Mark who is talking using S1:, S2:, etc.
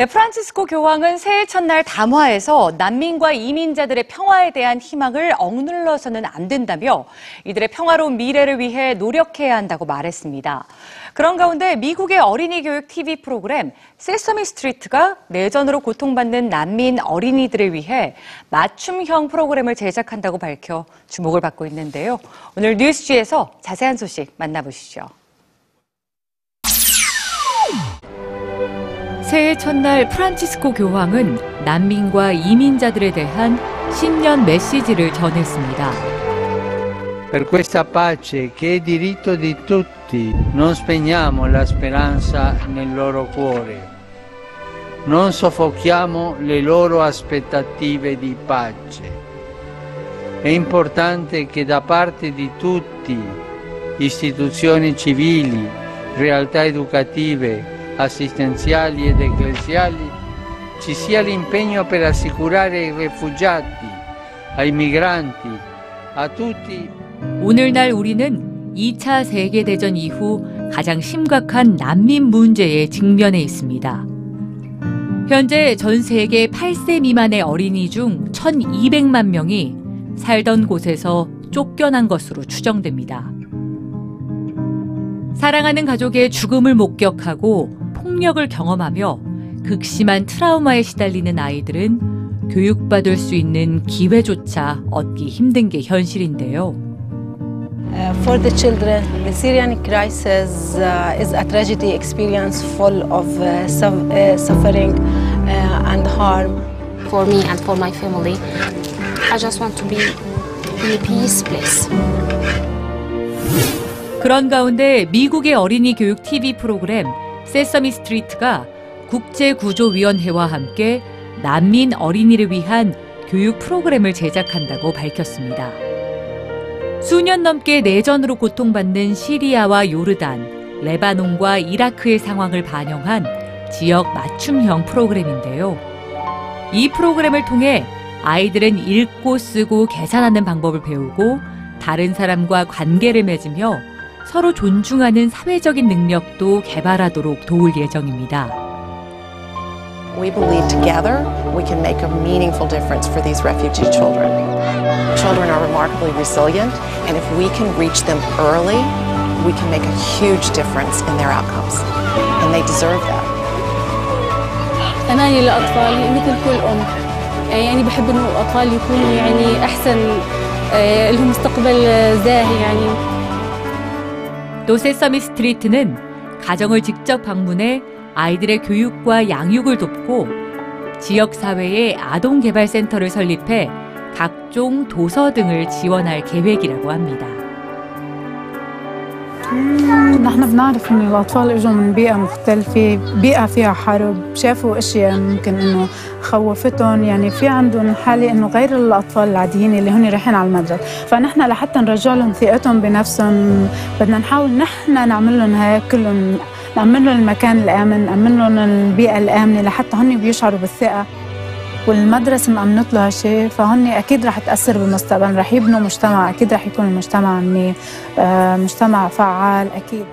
S1: 네, 프란치스코 교황은 새해 첫날 담화에서 난민과 이민자들의 평화에 대한 희망을 억눌러서는 안 된다며 이들의 평화로운 미래를 위해 노력해야 한다고 말했습니다. 그런 가운데 미국의 어린이 교육 TV 프로그램 세서미 스트리트가 내전으로 고통받는 난민 어린이들을 위해 맞춤형 프로그램을 제작한다고 밝혀 주목을 받고 있는데요. 오늘 뉴스지에서 자세한 소식 만나보시죠. 새해 첫날 프란치스코 교황은 난민과 이민자들에 대한 신년 메시지를 전했습니다.
S2: Per questa pace che è diritto di tutti, non spegniamo la speranza nel loro cuore, non soffochiamo le loro aspettative di pace. È importante che da parte di tutti, istituzioni civili, realtà educative, assistenziali ed ecclesiali, ci sia l'impegno per assicurare ai rifugiati, ai migranti, a tutti
S1: 오늘날 우리는 2차 세계대전 이후 가장 심각한 난민 문제에 직면해 있습니다. 현재 전 세계 8세 미만의 어린이 중 1,200만 명이 살던 곳에서 쫓겨난 것으로 추정됩니다. 사랑하는 가족의 죽음을 목격하고 폭력을 경험하며 극심한 트라우마에 시달리는 아이들은 교육받을 수 있는 기회조차 얻기 힘든 게 현실인데요.
S3: Uh, for the children, the Syrian crisis uh, is a tragedy experience full of uh, uh, suffering uh, and harm.
S4: for me and for my family. I just want to be in a peace place.
S1: 그런 가운데 미국의 어린이 교육 TV 프로그램 세서미 스트리트가 국제구조위원회와 함께 난민 어린이를 위한 교육 프로그램을 제작한다고 밝혔습니다. 수년 넘게 내전으로 고통받는 시리아와 요르단, 레바논과 이라크의 상황을 반영한 지역 맞춤형 프로그램인데요. 이 프로그램을 통해 아이들은 읽고 쓰고 계산하는 방법을 배우고 다른 사람과 관계를 맺으며 서로 존중하는 사회적인 능력도 개발하도록 도울 예정입니다.
S5: We believe together we can make a meaningful difference for these refugee children. Children are remarkably resilient, and if we can reach them early, we can make a huge difference in their outcomes. And they deserve that.
S6: أماني لأطفالي مثل كل أم يعني بحب إنه الأطفال يكونوا يعني أحسن آه، لهم مستقبل آه، زاهي يعني
S1: 또 세서미 스트리트는 가정을 직접 방문해 아이들의 교육과 양육을 돕고 지역 사회에 아동 개발 센터를 설립해 각종 도서 등을 지원할 계획이라고 합니다.
S7: نحن بنعرف إنه الأطفال إجوا من بيئة مختلفة بيئة فيها حرب شافوا أشياء ممكن إنه خوفتهم. يعني في عندهم حالة إنه غير الأطفال العاديين اللي هن رايحين على المدرسة. فنحن لحتى نرجع لهم ثقتهم بنفسهم بدنا نحاول نحن نعمل لهم هيك كلهم نأمن لهم المكان الآمن نأمن لهم البيئة الآمنة لحتى هن بيشعروا بالثقة. والمدرسة مأمنت له هالشيء فهن أكيد رح تأثر بالمستقبل رح يبنوا مجتمع أكيد رح يكون المجتمع منيح آه، مجتمع فعال أكيد.